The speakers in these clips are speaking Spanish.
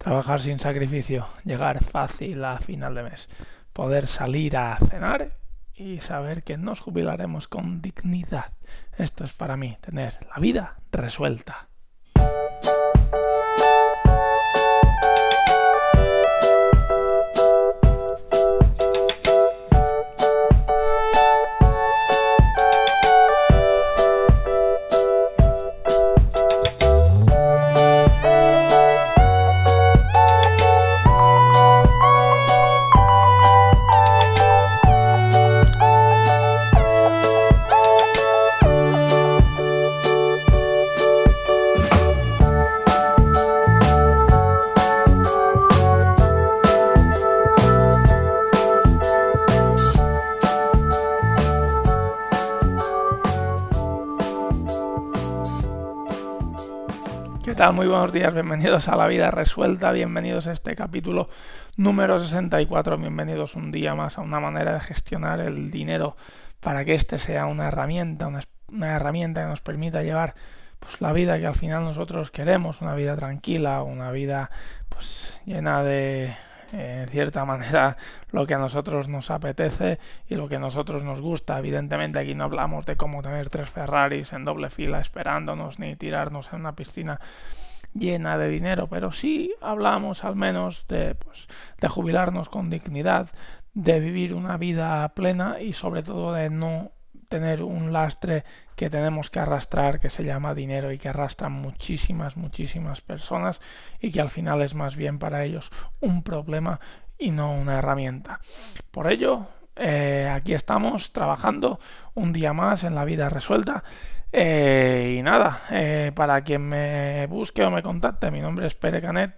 trabajar sin sacrificio, llegar fácil a final de mes, poder salir a cenar y saber que nos jubilaremos con dignidad. Esto es para mí, tener la vida resuelta. Muy buenos días, bienvenidos a La Vida Resuelta, bienvenidos a este capítulo número 64, bienvenidos un día más a una manera de gestionar el dinero para que este sea una herramienta, una, una herramienta que nos permita llevar pues, la vida que al final nosotros queremos, una vida tranquila, una vida pues, llena de, en cierta manera lo que a nosotros nos apetece y lo que a nosotros nos gusta. Evidentemente aquí no hablamos de cómo tener tres Ferraris en doble fila esperándonos ni tirarnos en una piscina llena de dinero, pero sí hablamos al menos de, pues, de jubilarnos con dignidad, de vivir una vida plena y sobre todo de no tener un lastre que tenemos que arrastrar que se llama dinero y que arrastran muchísimas, muchísimas personas y que al final es más bien para ellos un problema y no una herramienta. Por ello, eh, aquí estamos trabajando un día más en la vida resuelta. Eh, y nada, eh, para quien me busque o me contacte, mi nombre es Perecanet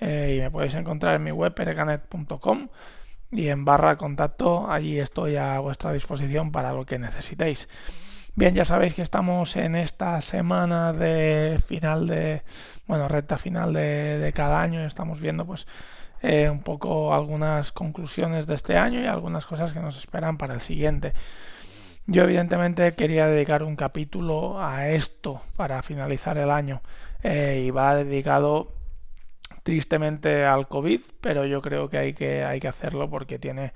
eh, y me podéis encontrar en mi web perecanet.com y en barra contacto allí estoy a vuestra disposición para lo que necesitéis. Bien, ya sabéis que estamos en esta semana de final de, bueno, recta final de, de cada año estamos viendo pues eh, un poco algunas conclusiones de este año y algunas cosas que nos esperan para el siguiente. Yo evidentemente quería dedicar un capítulo a esto para finalizar el año eh, y va dedicado tristemente al COVID, pero yo creo que hay que, hay que hacerlo porque tiene,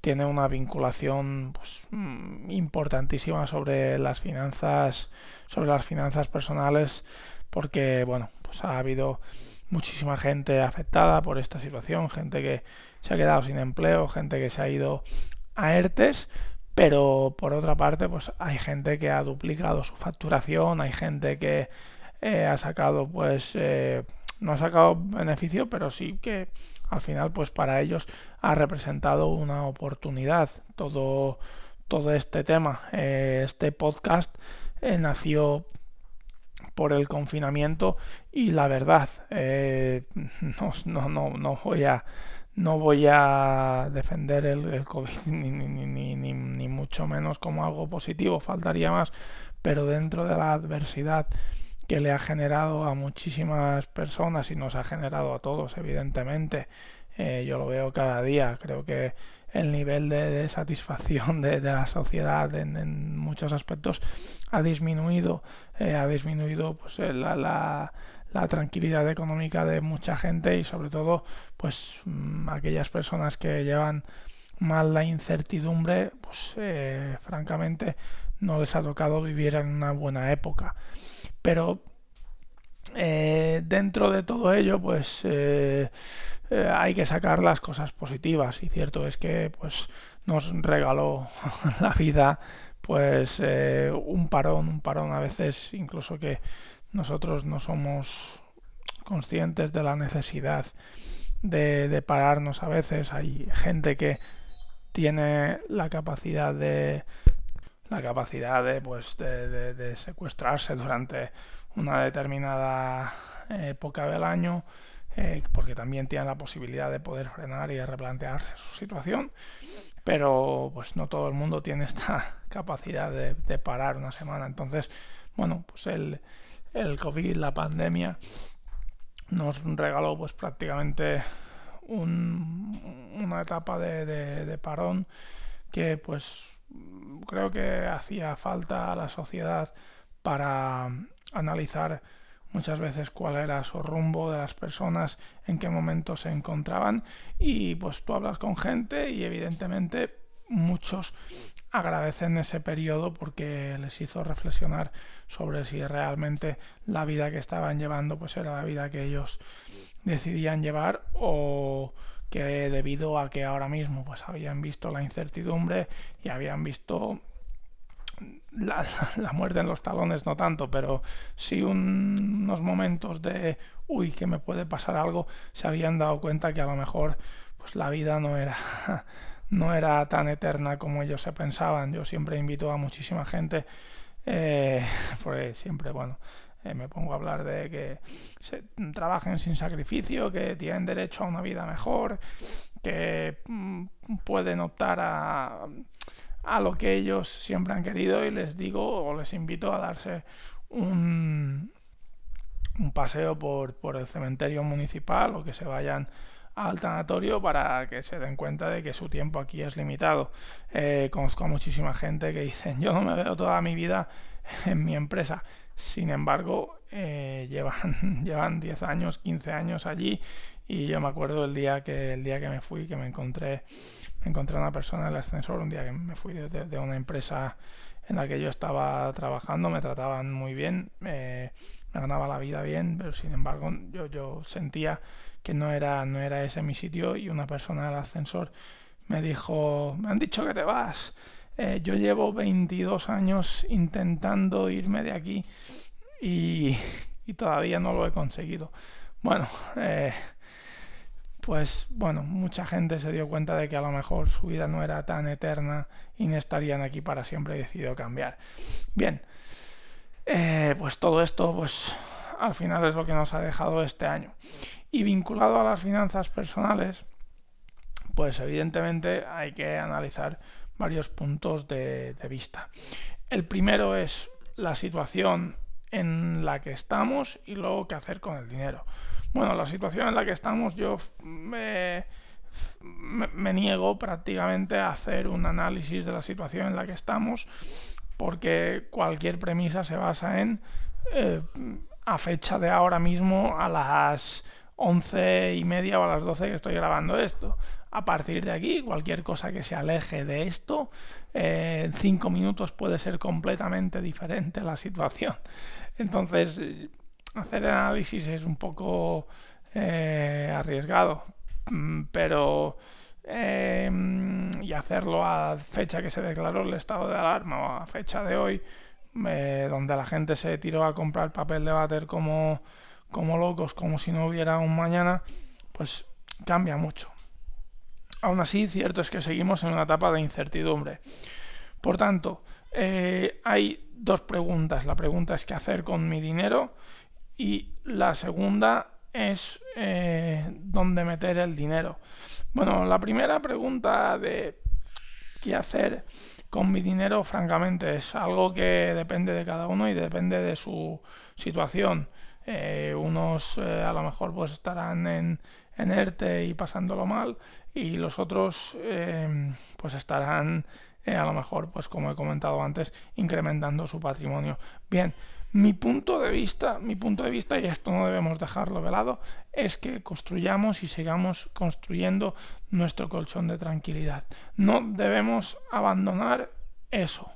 tiene una vinculación pues, mm, importantísima sobre las finanzas, sobre las finanzas personales, porque bueno, pues ha habido muchísima gente afectada por esta situación, gente que se ha quedado sin empleo, gente que se ha ido a ERTES, pero por otra parte, pues hay gente que ha duplicado su facturación, hay gente que eh, ha sacado pues eh, no ha sacado beneficio, pero sí que al final, pues para ellos ha representado una oportunidad. Todo, todo este tema, eh, este podcast eh, nació por el confinamiento y la verdad, eh, no, no, no, no voy a no voy a defender el, el COVID ni, ni, ni, ni, ni mucho menos como algo positivo, faltaría más, pero dentro de la adversidad que le ha generado a muchísimas personas y nos ha generado a todos, evidentemente. Eh, yo lo veo cada día. Creo que el nivel de, satisfacción de, la sociedad en, en, muchos aspectos ha disminuido. Eh, ha disminuido pues, eh, la, la, tranquilidad económica de mucha gente y sobre todo pues mmm, aquellas personas que llevan mal la incertidumbre, pues eh, francamente no les ha tocado vivir en una buena época. Pero eh, dentro de todo ello, pues eh, eh, hay que sacar las cosas positivas. Y cierto es que pues nos regaló la vida pues un parón, un parón a veces incluso que nosotros no somos conscientes de la necesidad de, de pararnos a veces. Hay gente que tiene la capacidad de la capacidad de, pues, de, de, de secuestrarse durante una determinada época del año, eh, porque también tienen la posibilidad de poder frenar y replantearse su situación, pero pues no todo el mundo tiene esta capacidad de, de parar una semana. Entonces, bueno, pues el, el COVID, la pandemia, nos regaló pues prácticamente un, una etapa de, de, de parón que pues creo que hacía falta a la sociedad para analizar muchas veces cuál era su rumbo de las personas, en qué momento se encontraban. Y pues tú hablas con gente y evidentemente muchos agradecen ese periodo porque les hizo reflexionar sobre si realmente la vida que estaban llevando pues era la vida que ellos decidían llevar o que debido a que ahora mismo pues habían visto la incertidumbre y habían visto la, muerte en los talones no tanto, pero sí unos momentos de uy que me puede pasar algo, se habían dado cuenta que a lo mejor pues la vida no era no era tan eterna como ellos se pensaban. Yo siempre invito a muchísima gente, eh, porque siempre, bueno, eh, me pongo a hablar de que trabajen sin sacrificio, que tienen derecho a una vida mejor, que mm, pueden optar a, lo que ellos siempre han querido y les digo o les invito a darse un, un paseo por, por el cementerio municipal o que se vayan al tanatorio para que se den cuenta de que su tiempo aquí es limitado. Eh, conozco a muchísima gente que dicen yo no me veo toda mi vida en mi empresa. Sin embargo, eh, llevan, llevan 10 años, 15 años allí y yo me acuerdo el día que, el día que me fui, que me encontré, me encontré una persona en el ascensor, un día que me fui de, una empresa en la que yo estaba trabajando, me trataban muy bien, me ganaba la vida bien, pero sin embargo yo, yo sentía que no era, no era ese mi sitio y una persona del ascensor me dijo, me han dicho que te vas. Eh, yo llevo 22 años intentando irme de aquí y, todavía no lo he conseguido. Bueno, eh, pues bueno, mucha gente se dio cuenta de que a lo mejor su vida no era tan eterna y no estarían aquí para siempre y decidió cambiar. Bien, eh, pues todo esto pues al final es lo que nos ha dejado este año. Y vinculado a las finanzas personales, pues evidentemente hay que analizar varios puntos de, vista. El primero es la situación en la que estamos y luego qué hacer con el dinero. Bueno, la situación en la que estamos yo me, me, niego prácticamente a hacer un análisis de la situación en la que estamos porque cualquier premisa se basa en eh, a fecha de ahora mismo a las once y media o a las 12 que estoy grabando esto. A partir de aquí, cualquier cosa que se aleje de esto, eh, en cinco minutos puede ser completamente diferente la situación. Entonces, hacer análisis es un poco eh, arriesgado, mm, pero em, y hacerlo a fecha que se declaró el estado de alarma o a fecha de hoy, eh, donde la gente se tiró a comprar papel de váter como como locos, como si no hubiera un mañana, pues cambia mucho. Aún así, cierto es que seguimos en una etapa de incertidumbre. Por tanto, eh, hay dos preguntas. La pregunta es qué hacer con mi dinero y la segunda es eh, dónde meter el dinero. Bueno, la primera pregunta de qué hacer con mi dinero, francamente, es algo que depende de cada uno y depende de su situación. Eh, unos a lo mejor pues estarán en, en, ERTE y pasándolo mal y los otros eh, pues estarán a lo mejor pues como he comentado antes incrementando su patrimonio. Bien, mi punto de vista, mi punto de vista, y esto no debemos dejarlo de lado, es que construyamos y sigamos construyendo nuestro colchón de tranquilidad. No debemos abandonar eso.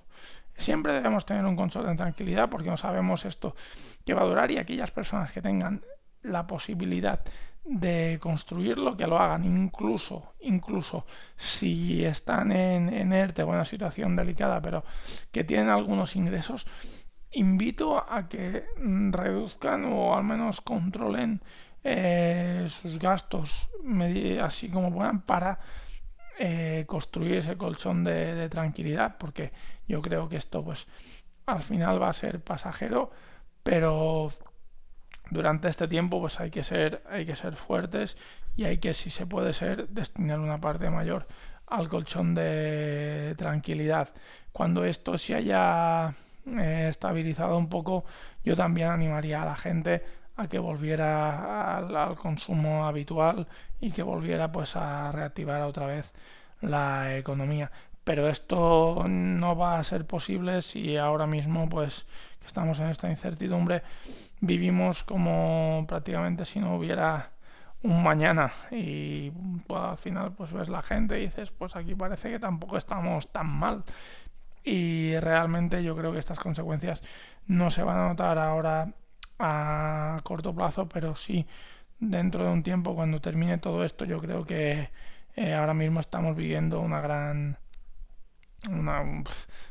Siempre debemos tener un control de tranquilidad porque no sabemos esto que va a durar y aquellas personas que tengan la posibilidad de construirlo, que lo hagan. Incluso, incluso si están en, ERTE o en una situación delicada, pero que tienen algunos ingresos, invito a que reduzcan o al menos controlen eh, sus gastos así como puedan para eh, construir ese colchón de, tranquilidad, porque yo creo que esto pues al final va a ser pasajero, pero durante este tiempo pues hay que ser, hay que ser fuertes y hay que, si se puede ser, destinar una parte mayor al colchón de tranquilidad. Cuando esto se haya eh, estabilizado un poco, yo también animaría a la gente a que volviera al, consumo habitual y que volviera pues a reactivar otra vez la economía pero esto no va a ser posible si ahora mismo pues estamos en esta incertidumbre, vivimos como prácticamente si no hubiera un mañana. Y pues, al final pues ves la gente y dices pues aquí parece que tampoco estamos tan mal. Y realmente yo creo que estas consecuencias no se van a notar ahora a corto plazo pero sí dentro de un tiempo cuando termine todo esto yo creo que eh, ahora mismo estamos viviendo una gran una,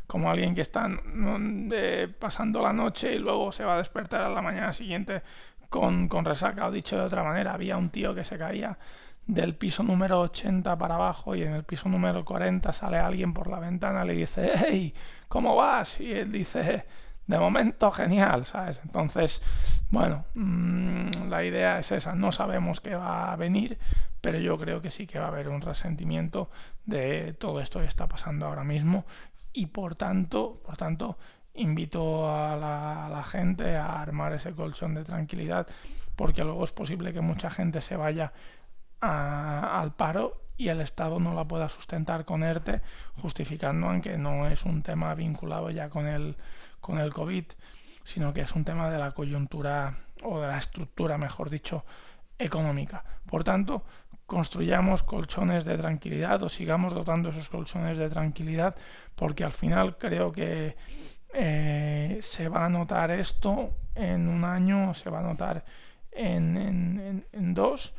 como alguien que está pasando la noche y luego se va a despertar a la mañana siguiente con, con resaca, o dicho de otra manera, había un tío que se caía del piso número 80 para abajo y en el piso número 40 sale alguien por la ventana le dice, hey, ¿cómo vas? Y él dice, de momento genial, ¿sabes? Entonces, bueno, mmm, la idea es esa, no sabemos qué va a venir, pero yo creo que sí que va a haber un resentimiento de todo esto que está pasando ahora mismo y por tanto, por tanto, invito a la, gente a armar ese colchón de tranquilidad porque luego es posible que mucha gente se vaya al paro y el Estado no la pueda sustentar con ERTE, justificando aunque no es un tema vinculado ya con el, con el COVID, sino que es un tema de la coyuntura o de la estructura, mejor dicho, económica. Por tanto, construyamos colchones de tranquilidad o sigamos dotando esos colchones de tranquilidad, porque al final creo que eh, se va a notar esto en un año, se va a notar en, dos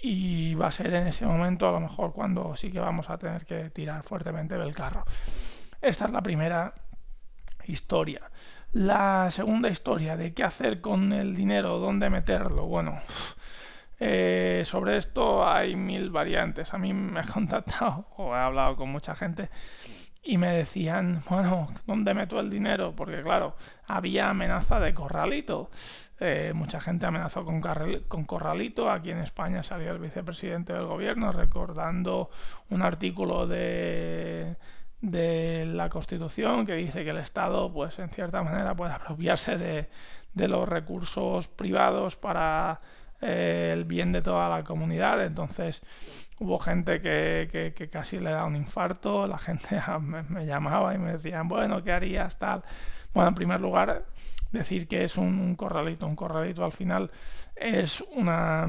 y va a ser en ese momento a lo mejor cuando sí que vamos a tener que tirar fuertemente del carro. Esta es la primera historia. La segunda historia de qué hacer con el dinero, dónde meterlo. Bueno, eh, sobre esto hay mil variantes. A mí me he contactado o he hablado con mucha gente y me decían, bueno, ¿dónde meto el dinero? Porque claro, había amenaza de corralito. Eh, mucha gente amenazó con, con corralito. Aquí en España salió el vicepresidente del gobierno recordando un artículo de, de la Constitución que dice que el Estado, pues en cierta manera, puede apropiarse de, de los recursos privados para eh, el bien de toda la comunidad. Entonces hubo gente que, que, casi le da un infarto, la gente me, llamaba y me decían, bueno, ¿qué harías? Tal. Bueno, en primer lugar, decir que es un, corralito. Un corralito al final es una,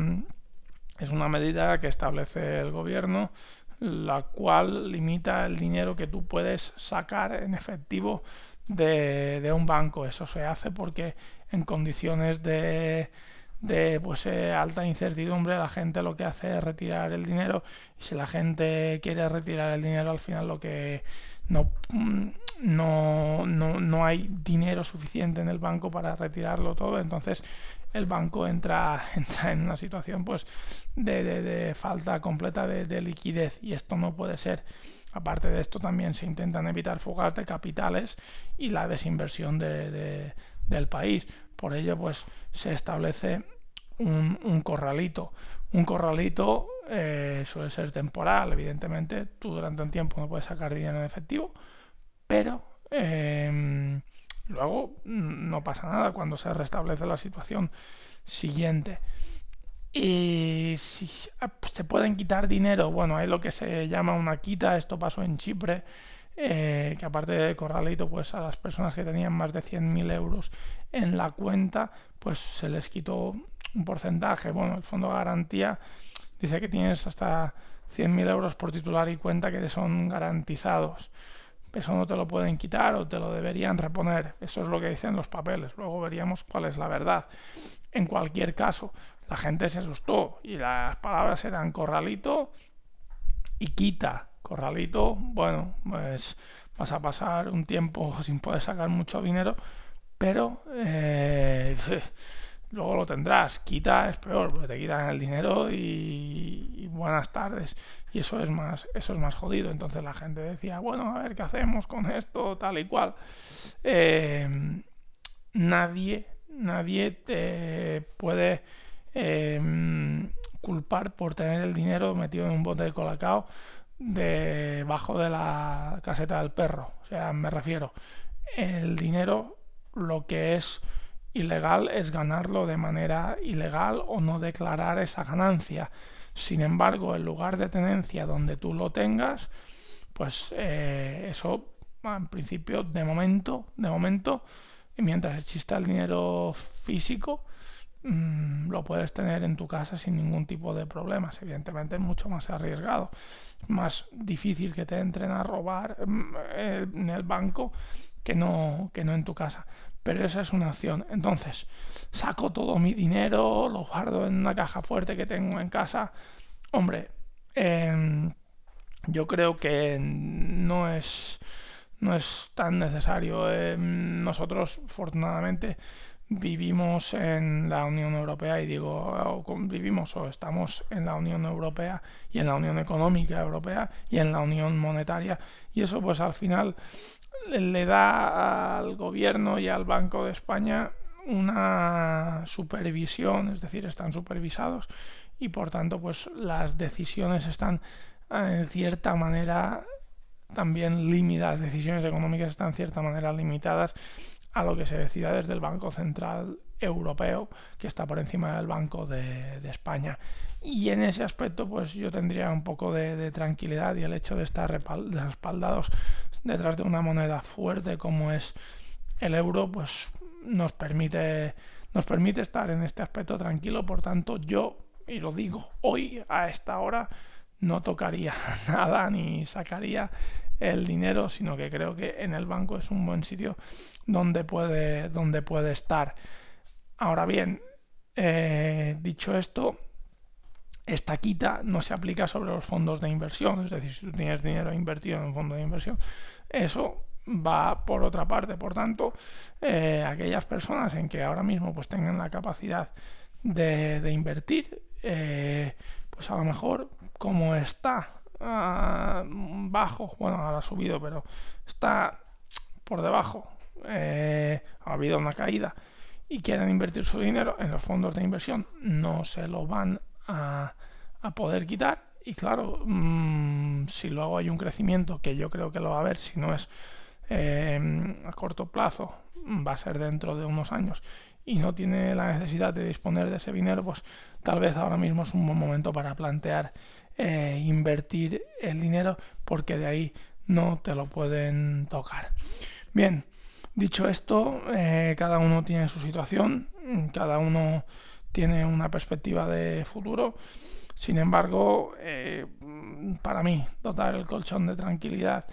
es una medida que establece el gobierno la cual limita el dinero que tú puedes sacar en efectivo de, un banco. Eso se hace porque en condiciones de, de pues eh, alta incertidumbre la gente lo que hace es retirar el dinero y si la gente quiere retirar el dinero al final lo que no, no, no, no hay dinero suficiente en el banco para retirarlo todo entonces el banco entra, entra en una situación pues de, de, falta completa de, de, liquidez y esto no puede ser aparte de esto también se intentan evitar fugas de capitales y la desinversión de, del país. Por ello, pues se establece un, corralito. Un corralito eh, suele ser temporal, evidentemente. Tú durante un tiempo no puedes sacar dinero en efectivo, pero em, luego no pasa nada cuando se restablece la situación siguiente. Y si se pueden quitar dinero, bueno, hay lo que se llama una quita, esto pasó en Chipre, eh, que aparte de corralito, pues a las personas que tenían más de 100.000 euros en la cuenta, pues se les quitó un porcentaje. Bueno, el fondo de garantía dice que tienes hasta 100.000 euros por titular y cuenta que son garantizados. Eso no te lo pueden quitar o te lo deberían reponer. Eso es lo que dicen los papeles. Luego veríamos cuál es la verdad. En cualquier caso, la gente se asustó y las palabras eran corralito y quita corralito, bueno, pues vas a pasar un tiempo sin poder sacar mucho dinero, pero eh, luego lo tendrás. Quita es peor, porque te quitan el dinero y, buenas tardes. Y eso es más, eso es más jodido. Entonces la gente decía, bueno, a ver qué hacemos con esto, tal y cual. Eh, nadie, nadie te puede eh, culpar por tener el dinero metido en un bote de colacao debajo de la caseta del perro. O sea, me refiero, el dinero lo que es ilegal es ganarlo de manera ilegal o no declarar esa ganancia. Sin embargo, el lugar de tenencia donde tú lo tengas, pues eh, eso en principio de momento, de momento mientras exista el dinero físico, mm, lo puedes tener en tu casa sin ningún tipo de problemas. Evidentemente es mucho más arriesgado, más difícil que te entren a robar mm, en el banco que no, que no en tu casa. Pero esa es una opción. Entonces, saco todo mi dinero, lo guardo en una caja fuerte que tengo en casa. Hombre, em, yo creo que no es no es tan necesario. Eh, nosotros, afortunadamente, vivimos en la Unión Europea y digo, vivimos o estamos en la Unión Europea y en la Unión Económica Europea y en la Unión Monetaria y eso pues al final le da al gobierno y al Banco de España una supervisión, es decir, están supervisados y por tanto pues las decisiones están en cierta manera también limitadas, decisiones económicas están en cierta manera limitadas a lo que se decida desde el Banco Central Europeo, que está por encima del Banco de, España. Y en ese aspecto, pues yo tendría un poco de, tranquilidad y el hecho de estar respaldados detrás de una moneda fuerte como es el euro, pues nos permite, nos permite estar en este aspecto tranquilo. Por tanto, yo, y lo digo hoy a esta hora, no tocaría nada ni sacaría el dinero, sino que creo que en el banco es un buen sitio donde puede, donde puede estar. Ahora bien, eh, dicho esto, esta quita no se aplica sobre los fondos de inversión, es decir, si tú tienes dinero invertido en un fondo de inversión, eso va por otra parte. Por tanto, eh, aquellas personas en que ahora mismo pues tengan la capacidad de, invertir, eh, pues a lo mejor como está ah, bajo, bueno, ahora ha subido, pero está por debajo, eh, ha habido una caída y quieren invertir su dinero en los fondos de inversión, no se lo van a, poder quitar. Y claro, mm, si luego hay un crecimiento, que yo creo que lo va a haber, si no es eh, a corto plazo, va a ser dentro de unos años, y no tiene la necesidad de disponer de ese dinero, pues tal vez ahora mismo es un buen momento para plantear eh, invertir el dinero porque de ahí no te lo pueden tocar. Bien, dicho esto, eh, cada uno tiene su situación, cada uno tiene una perspectiva de futuro. Sin embargo, eh, para mí, dotar el colchón de tranquilidad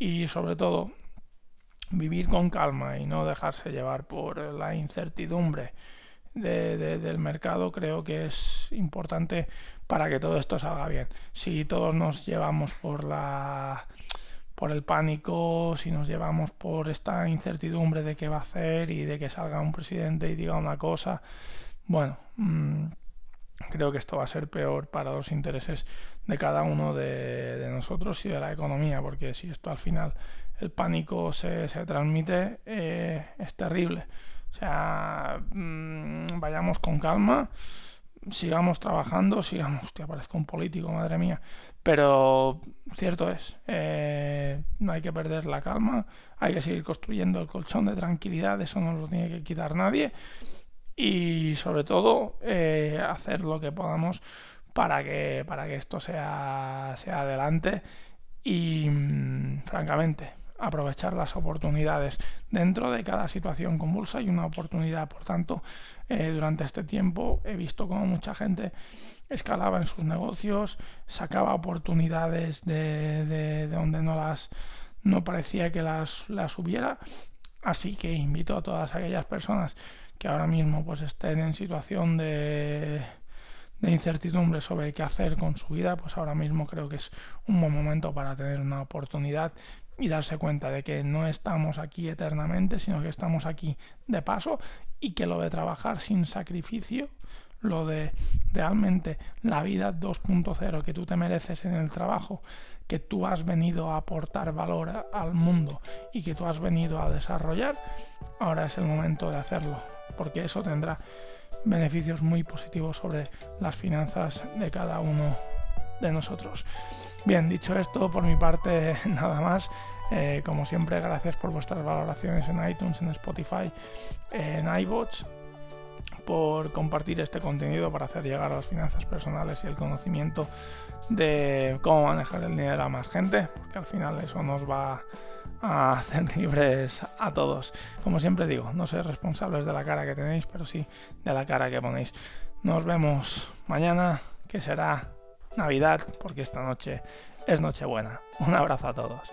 y sobre todo vivir con calma y no dejarse llevar por la incertidumbre del mercado creo que es importante para que todo esto salga bien. Si todos nos llevamos por la por el pánico, si nos llevamos por esta incertidumbre de qué va a hacer y de que salga un presidente y diga una cosa, bueno, mm, creo que esto va a ser peor para los intereses de cada uno de, nosotros y de la economía, porque si esto al final el pánico se, se transmite, eh, es terrible. O sea, mm, vayamos con calma, sigamos trabajando, sigamos, hostia, parezco un político, madre mía, pero cierto es, eh, no hay que perder la calma, hay que seguir construyendo el colchón de tranquilidad, eso no lo tiene que quitar nadie, y sobre todo eh, hacer lo que podamos para que, para que esto sea, sea adelante y, mm, francamente, aprovechar las oportunidades dentro de cada situación convulsa y una oportunidad. Por tanto, eh, durante este tiempo he visto como mucha gente escalaba en sus negocios, sacaba oportunidades de, donde no las no parecía que las, las hubiera. Así que invito a todas aquellas personas que ahora mismo pues estén en situación de de incertidumbre sobre qué hacer con su vida, pues ahora mismo creo que es un buen momento para tener una oportunidad y darse cuenta de que no estamos aquí eternamente, sino que estamos aquí de paso y que lo de trabajar sin sacrificio, lo de realmente la vida 2.0 que tú te mereces en el trabajo, que tú has venido a aportar valor al mundo y que tú has venido a desarrollar, ahora es el momento de hacerlo, porque eso tendrá beneficios muy positivos sobre las finanzas de cada uno de nosotros. Bien, dicho esto, por mi parte nada más. Eh, como siempre, gracias por vuestras valoraciones en iTunes, en Spotify, en iBots. Por compartir este contenido para hacer llegar las finanzas personales y el conocimiento de cómo manejar el dinero a más gente, que al final eso nos va a hacer libres a todos. Como siempre digo, no sois responsables de la cara que tenéis, pero sí de la cara que ponéis. Nos vemos mañana, que será Navidad, porque esta noche es Nochebuena. Un abrazo a todos.